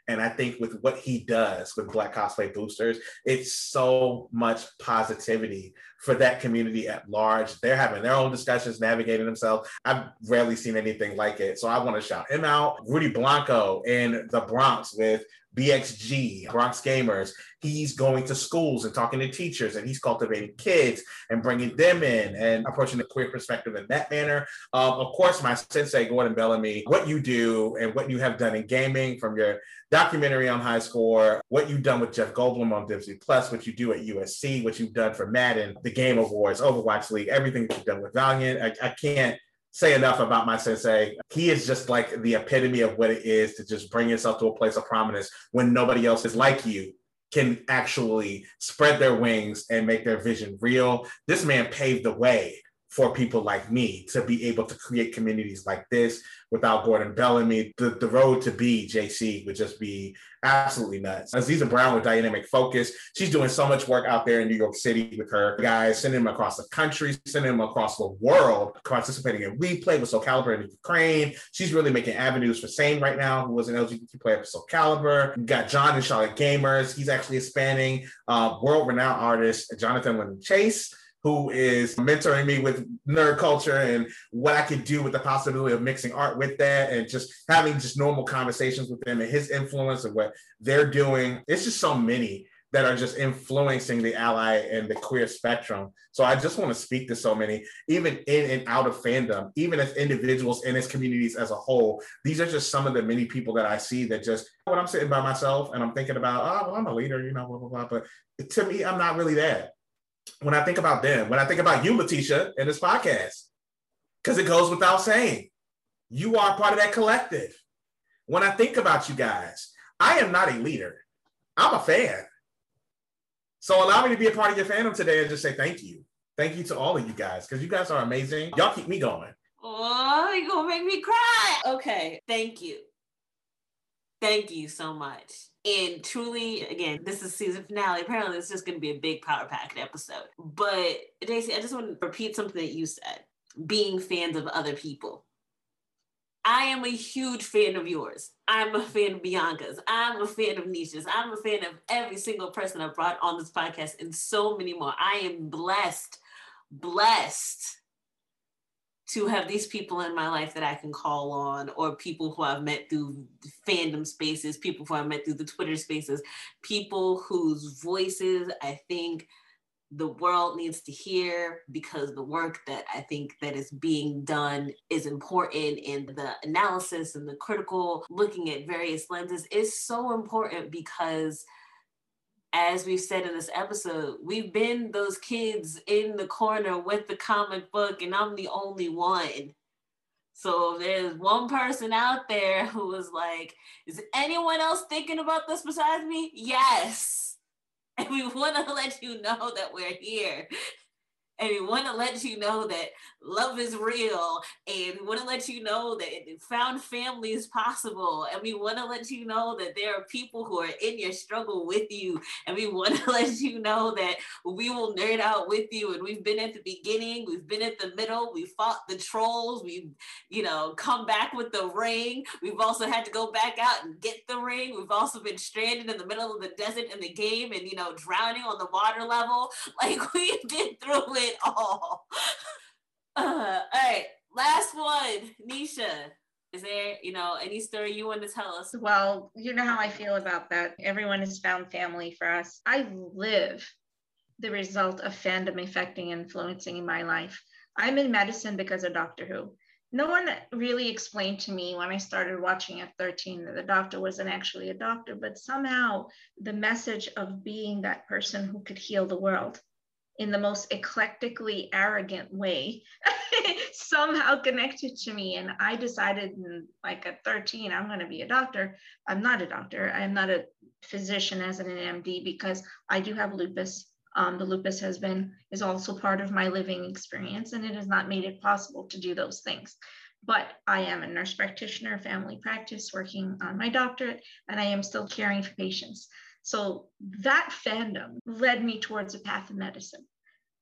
And I think with what he does with Black Cosplay Boosters, it's so much positivity for that community at large. They're having their own discussions, navigating themselves. I've rarely seen anything like it. So I want to shout him out. Rudy Blanco in the Bronx with BXG, Bronx Gamers. He's going to schools and talking to teachers, and he's cultivating kids and bringing them in and approaching the queer perspective in that manner. Um, of course, my sensei, Gordon Bellamy, what you do and what you have done in gaming from your documentary on high score, what you've done with Jeff Goldblum on Disney Plus, what you do at USC, what you've done for Madden, the Game Awards, Overwatch League, everything that you've done with Valiant. I, I can't say enough about my sensei. He is just like the epitome of what it is to just bring yourself to a place of prominence when nobody else is like you can actually spread their wings and make their vision real. This man paved the way for people like me to be able to create communities like this without Gordon Bellamy. The, the road to be JC would just be absolutely nuts. Aziza Brown with Dynamic Focus, she's doing so much work out there in New York City with her guys, sending them across the country, sending them across the world, participating in WePlay with Soul Calibur in Ukraine. She's really making avenues for Sane right now, who was an LGBT player for Soul Calibur. We've got John and Charlotte Gamers. He's actually expanding uh, world-renowned artist Jonathan Lynn Chase who is mentoring me with nerd culture and what I could do with the possibility of mixing art with that and just having just normal conversations with them and his influence and what they're doing. It's just so many that are just influencing the ally and the queer spectrum. So I just want to speak to so many, even in and out of fandom, even as individuals in its communities as a whole. These are just some of the many people that I see that just when I'm sitting by myself and I'm thinking about, oh, well, I'm a leader, you know, blah, blah, blah. But to me, I'm not really that when I think about them, when I think about you, Letitia, in this podcast, because it goes without saying, you are part of that collective. When I think about you guys, I am not a leader. I'm a fan. So allow me to be a part of your fandom today and just say thank you. Thank you to all of you guys because you guys are amazing. Y'all keep me going. Oh, you're gonna make me cry. Okay, thank you. Thank you so much. And truly, again, this is season finale. Apparently, it's just going to be a big power packed episode. But Daisy, I just want to repeat something that you said being fans of other people. I am a huge fan of yours. I'm a fan of Bianca's. I'm a fan of Nisha's. I'm a fan of every single person I've brought on this podcast and so many more. I am blessed, blessed to have these people in my life that I can call on, or people who I've met through fandom spaces, people who I've met through the Twitter spaces, people whose voices I think the world needs to hear because the work that I think that is being done is important and the analysis and the critical looking at various lenses is so important because as we've said in this episode, we've been those kids in the corner with the comic book, and I'm the only one. So there's one person out there who was like, Is anyone else thinking about this besides me? Yes. And we want to let you know that we're here and we want to let you know that love is real and we want to let you know that found family is possible and we want to let you know that there are people who are in your struggle with you and we want to let you know that we will nerd out with you and we've been at the beginning we've been at the middle we fought the trolls we've you know come back with the ring we've also had to go back out and get the ring we've also been stranded in the middle of the desert in the game and you know drowning on the water level like we've been through it all. Uh, all right, last one, Nisha. Is there, you know, any story you want to tell us? Well, you know how I feel about that. Everyone has found family for us. I live the result of fandom affecting and influencing in my life. I'm in medicine because of Doctor Who. No one really explained to me when I started watching at 13 that the doctor wasn't actually a doctor, but somehow the message of being that person who could heal the world in the most eclectically arrogant way somehow connected to me. And i decided in, like at 13 i'm going to be a doctor. I'm not a doctor. I'm not a physician as an md because i do have lupus. Um, the lupus has been is also part of my living experience and it has not made it possible to do those things. But i am a nurse practitioner family practice working on my doctorate and i am still caring for patients so that fandom led me towards a path of medicine.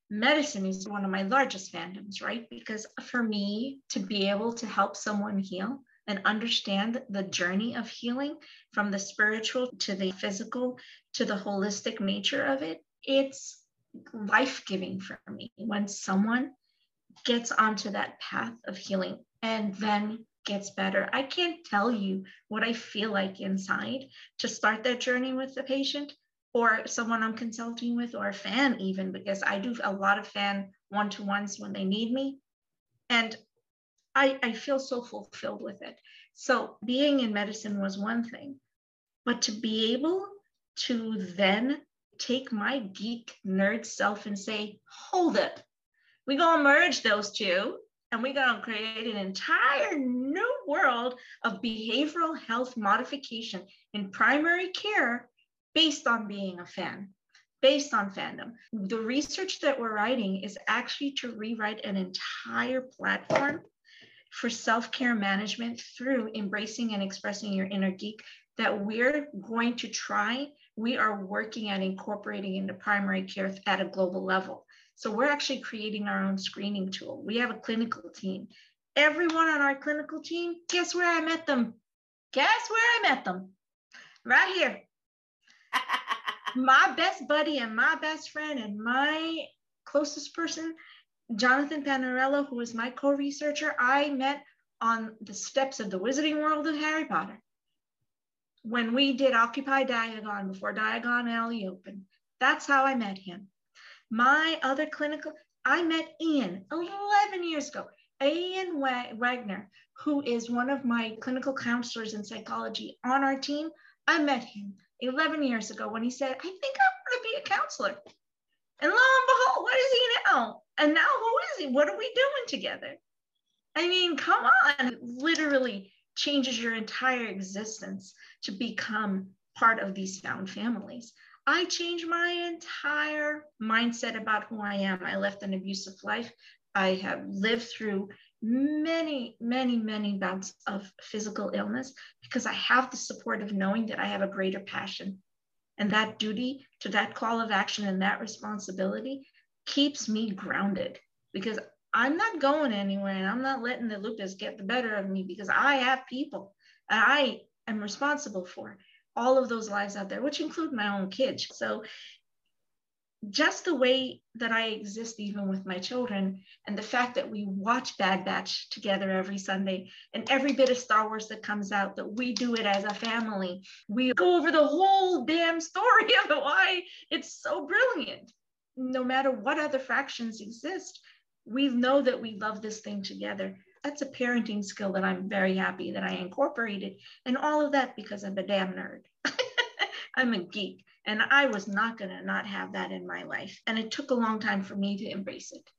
Medicine is one of my largest fandoms, right? Because for me to be able to help someone heal and understand the journey of healing from the spiritual to the physical to the holistic nature of it, it's life giving for me when someone gets onto that path of healing and then gets better. I can't tell you what I feel like inside to start that journey with the patient or someone I'm consulting with or a fan, even because I do a lot of fan one to ones when they need me. And I, I feel so fulfilled with it. So being in medicine was one thing, but to be able to then take my geek nerd self and say, hold it, we're going to merge those two and we're going to create an entire new world of behavioral health modification in primary care based on being a fan. based on fandom. The research that we're writing is actually to rewrite an entire platform for self care management through embracing and expressing your inner geek that we're going to try. We are working at incorporating into primary care at a global level. So we're actually creating our own screening tool. We have a clinical team. Everyone on our clinical team, guess where I met them? Guess where I met them? Right here. my best buddy and my best friend and my closest person, Jonathan Panarello, who is my co-researcher, I met on the steps of the Wizarding World of Harry Potter. When we did Occupy Diagon before Diagon Alley opened, that's how I met him. My other clinical, I met Ian 11 years ago. Ian Wagner, who is one of my clinical counselors in psychology on our team, I met him 11 years ago when he said, I think I want to be a counselor. And lo and behold, what is he now? And now who is he? What are we doing together? I mean, come on, it literally changes your entire existence to become part of these found families. I changed my entire mindset about who I am. I left an abusive life. I have lived through many, many, many bouts of physical illness because I have the support of knowing that I have a greater passion. And that duty to that call of action and that responsibility keeps me grounded because I'm not going anywhere and I'm not letting the lupus get the better of me because I have people and I am responsible for all of those lives out there, which include my own kids. So just the way that I exist, even with my children, and the fact that we watch Bad Batch together every Sunday, and every bit of Star Wars that comes out, that we do it as a family. We go over the whole damn story of why it's so brilliant. No matter what other fractions exist, we know that we love this thing together. That's a parenting skill that I'm very happy that I incorporated. And all of that because I'm a damn nerd. I'm a geek. And I was not going to not have that in my life. And it took a long time for me to embrace it.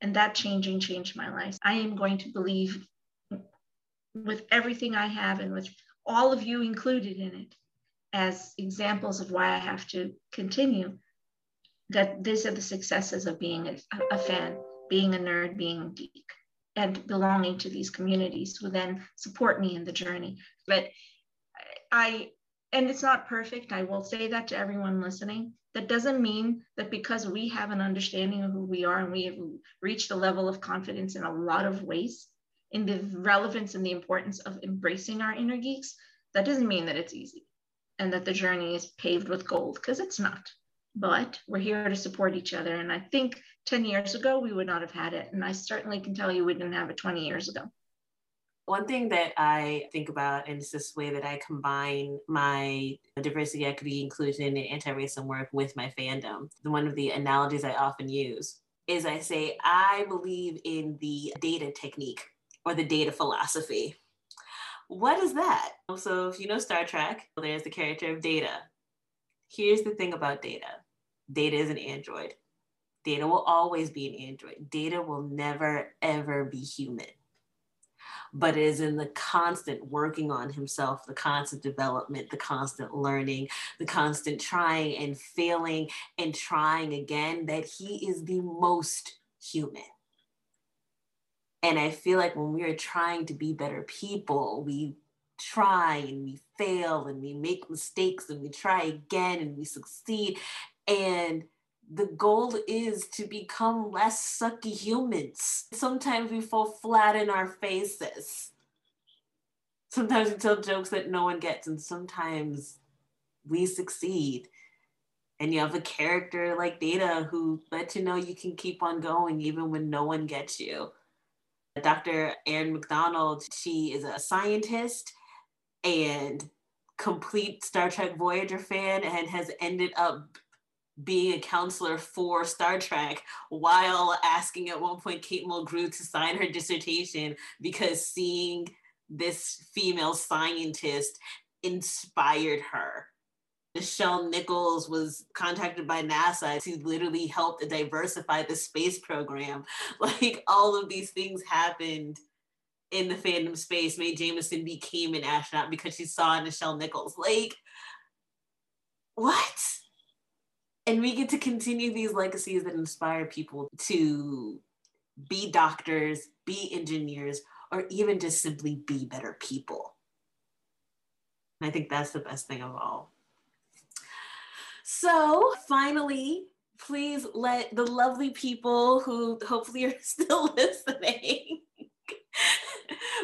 And that changing changed my life. I am going to believe with everything I have and with all of you included in it as examples of why I have to continue that these are the successes of being a, a fan, being a nerd, being a geek and belonging to these communities who then support me in the journey. But I, and it's not perfect, I will say that to everyone listening. That doesn't mean that because we have an understanding of who we are and we have reached a level of confidence in a lot of ways in the relevance and the importance of embracing our inner geeks, that doesn't mean that it's easy and that the journey is paved with gold, because it's not but we're here to support each other. And I think 10 years ago, we would not have had it. And I certainly can tell you we didn't have it 20 years ago. One thing that I think about, and it's this way that I combine my diversity, equity, inclusion, and anti-racism work with my fandom. One of the analogies I often use is I say, I believe in the data technique or the data philosophy. What is that? So if you know Star Trek, there's the character of Data. Here's the thing about data data is an android. Data will always be an android. Data will never, ever be human. But it is in the constant working on himself, the constant development, the constant learning, the constant trying and failing and trying again that he is the most human. And I feel like when we are trying to be better people, we try and we fail and we make mistakes and we try again and we succeed. And the goal is to become less sucky humans. Sometimes we fall flat in our faces. Sometimes we tell jokes that no one gets, and sometimes we succeed. And you have a character like Data who lets you know you can keep on going even when no one gets you. Dr. Erin Macdonald, she is a scientist and complete Star Trek Voyager fan and has ended up being a counselor for Star Trek while asking at one point Kate Mulgrew to sign her dissertation because seeing this female scientist inspired her. Nichelle Nichols was contacted by NASA to literally help diversify the space program. Like all of these things happened in the fandom space. Mae Jemison became an astronaut because she saw Nichelle Nichols. Like, what? and we get to continue these legacies that inspire people to be doctors, be engineers, or even just simply be better people. And I think that's the best thing of all. So, finally, please let the lovely people who hopefully are still listening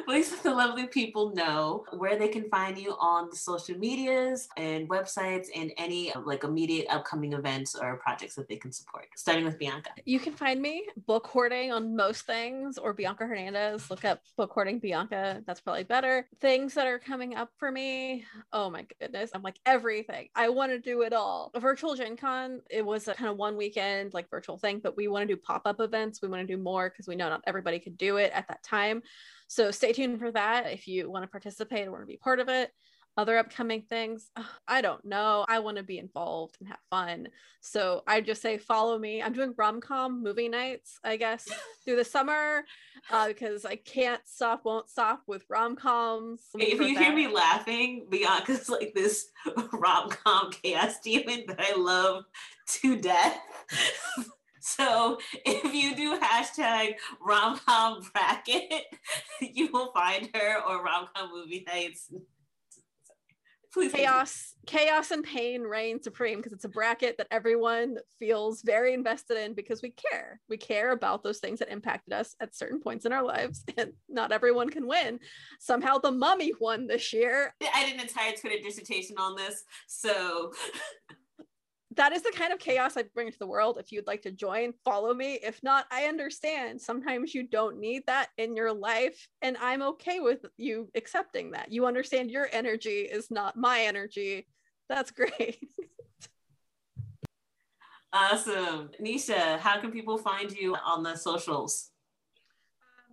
please let the lovely people know where they can find you on the social medias and websites and any like immediate upcoming events or projects that they can support. Starting with Bianca. You can find me book hoarding on most things or Bianca Hernandez. Look up book hoarding Bianca. That's probably better. Things that are coming up for me. Oh my goodness. I'm like everything. I want to do it all. Virtual Gen Con, it was a kind of one weekend like virtual thing, but we want to do pop-up events. We want to do more because we know not everybody could do it at that time. So tuned for that if you want to participate or want to be part of it. Other upcoming things, I don't know. I want to be involved and have fun. So I just say follow me. I'm doing rom com movie nights, I guess, through the summer uh, because I can't stop, won't stop with rom coms. If you that. hear me laughing, Bianca's like this rom com chaos demon that I love to death. So if you do hashtag romcom bracket, you will find her or romcom movie nights. Please chaos, chaos and pain reign supreme because it's a bracket that everyone feels very invested in because we care. We care about those things that impacted us at certain points in our lives, and not everyone can win. Somehow, the mummy won this year. I did an entire Twitter dissertation on this, so that is the kind of chaos I bring to the world. If you'd like to join, follow me. If not, I understand. Sometimes you don't need that in your life, and I'm okay with you accepting that. You understand your energy is not my energy. That's great. awesome. Nisha, how can people find you on the socials?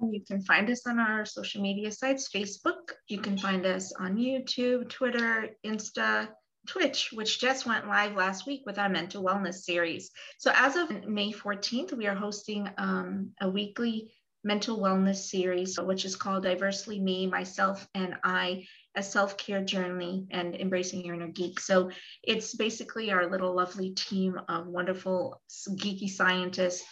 Um, you can find us on our social media sites Facebook. You can find us on YouTube, Twitter, Insta, Twitch, which just went live last week with our mental wellness series. So, as of May 14th, we are hosting um, a weekly mental wellness series, which is called Diversely Me, Myself, and I a self care journey and embracing your inner geek. So, it's basically our little lovely team of wonderful geeky scientists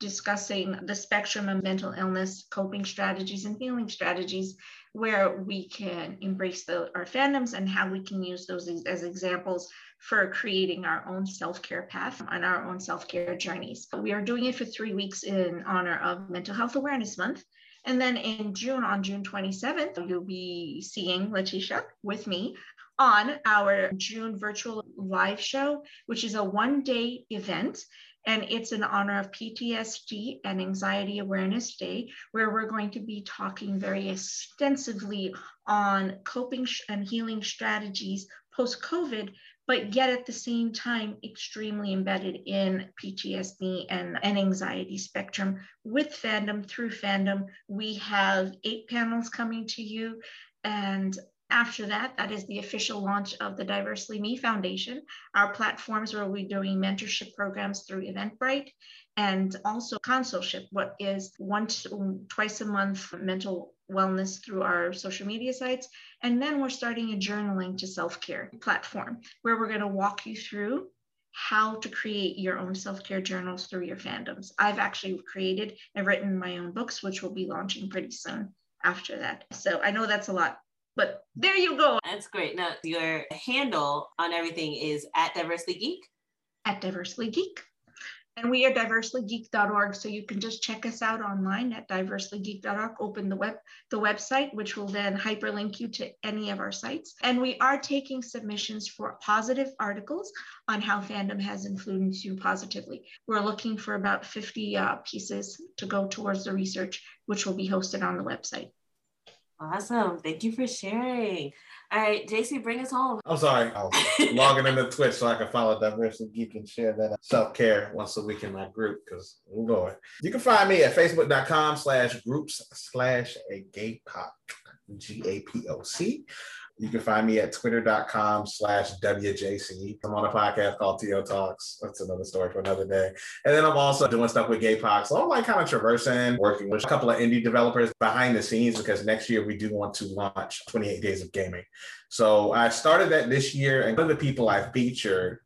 discussing the spectrum of mental illness, coping strategies, and healing strategies where we can embrace the, our fandoms and how we can use those as, examples for creating our own self-care path and our own self-care journeys. We are doing it for three weeks in honor of Mental Health Awareness Month. And then in June, on June 27th, you'll be seeing Letitia with me on our June virtual live show, which is a one day event and it's in honor of PTSD and Anxiety Awareness Day, where we're going to be talking very extensively on coping and healing strategies post COVID, but yet at the same time, extremely embedded in PTSD and an anxiety spectrum with fandom through fandom. We have eight panels coming to you. And after that, that is the official launch of the Diversely Me Foundation. Our platforms where we're doing mentorship programs through Eventbrite and also consulship, what is once, twice a month mental wellness through our social media sites. And then we're starting a journaling to self care platform where we're going to walk you through how to create your own self care journals through your fandoms. I've actually created and written my own books, which will be launching pretty soon after that. So I know that's a lot but there you go. That's great. Now, your handle on everything is at Diversely Geek? At Diversely Geek. And we are diverselygeek.org. So you can just check us out online at diverselygeek.org. Open the web the website, which will then hyperlink you to any of our sites. And we are taking submissions for positive articles on how fandom has influenced you positively. We're looking for about 50 uh, pieces to go towards the research, which will be hosted on the website. Awesome. Thank you for sharing. All right, JC, bring us home. I'm sorry. I was logging into Twitch so I can follow Diversely Geek and share that self care once a week in my group because we're oh, going. You can find me at facebook.com slash groups slash a gay pop, G A P O C. You can find me at twitter.com slash WJC. I'm on a podcast called TO Talks. That's another story for another day. And then I'm also doing stuff with GayPOC. So I'm like kind of traversing, working with a couple of indie developers behind the scenes because next year we do want to launch 28 Days of Gaming. So I started that this year, and one of the people I featured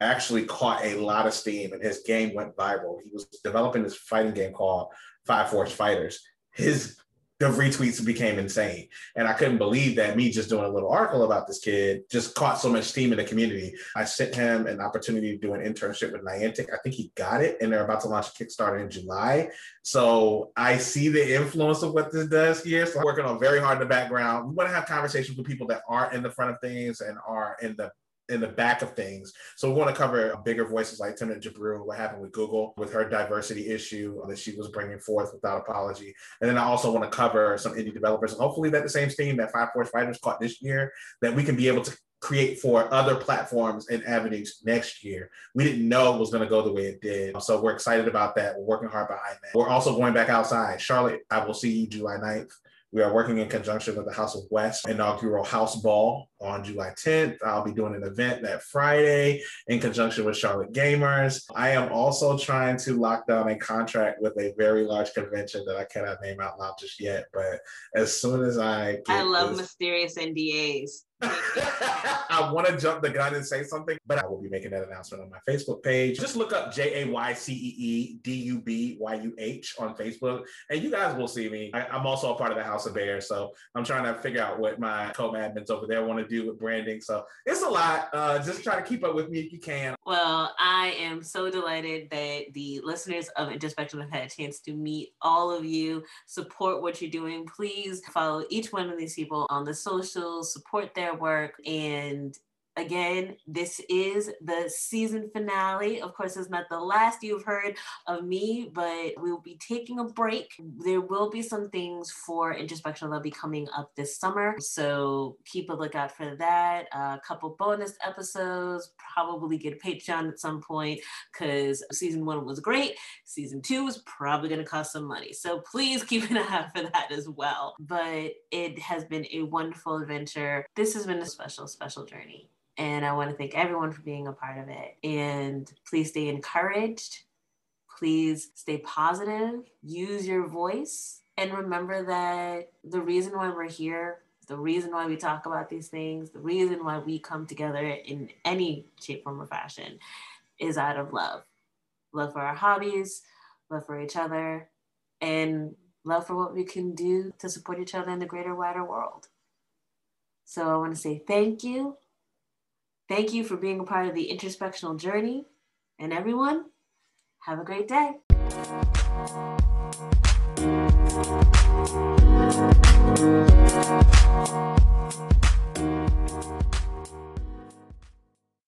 actually caught a lot of steam and his game went viral. He was developing this fighting game called Five Force Fighters. His the retweets became insane. And I couldn't believe that me just doing a little article about this kid just caught so much steam in the community. I sent him an opportunity to do an internship with Niantic. I think he got it, and they're about to launch a Kickstarter in July. So I see the influence of what this does here. So I'm working on very hard in the background. We want to have conversations with people that aren't in the front of things and are in the in the back of things. So we want to cover bigger voices like Timnit Gebru, what happened with Google with her diversity issue that she was bringing forth without apology. And then I also want to cover some indie developers and hopefully that the same steam that Five Force Fighters caught this year, that we can be able to create for other platforms and avenues next year. We didn't know it was going to go the way it did. So we're excited about that. We're working hard behind that. We're also going back outside. Charlotte, I will see you July 9th. We are working in conjunction with the House of West inaugural House Ball on July 10th. I'll be doing an event that Friday in conjunction with Charlotte Gamers. I am also trying to lock down a contract with a very large convention that I cannot name out loud just yet. But as soon as I I love this, mysterious NDAs. I want to jump the gun and say something, but I will be making that announcement on my Facebook page. Just look up J A Y C E E D U B Y U H on Facebook, and you guys will see me. I, am also a part of the House of Bears, so I'm trying to figure out what my co-admins over there want to do with branding. So it's a lot. Uh, just try to keep up with me if you can. Well, I am so delighted that the listeners of Introspection have had a chance to meet all of you, support what you're doing. Please follow each one of these people on the socials, support their work, and again, this is the season finale. Of course, it's not the last you've heard of me, but we'll be taking a break. There will be some things for introspection that'll be coming up this summer. So keep a lookout for that. A couple bonus episodes, probably get a Patreon at some point because season one was great. Season two is probably going to cost some money. So please keep an eye out for that as well. But it has been a wonderful adventure. This has been a special, special journey. And I want to thank everyone for being a part of it. And please stay encouraged. Please stay positive. Use your voice. And remember that the reason why we're here, the reason why we talk about these things, the reason why we come together in any shape, form, or fashion is out of love love for our hobbies, love for each other, and love for what we can do to support each other in the greater, wider world. So I want to say thank you. Thank you for being a part of the introspectional journey. And everyone, have a great day.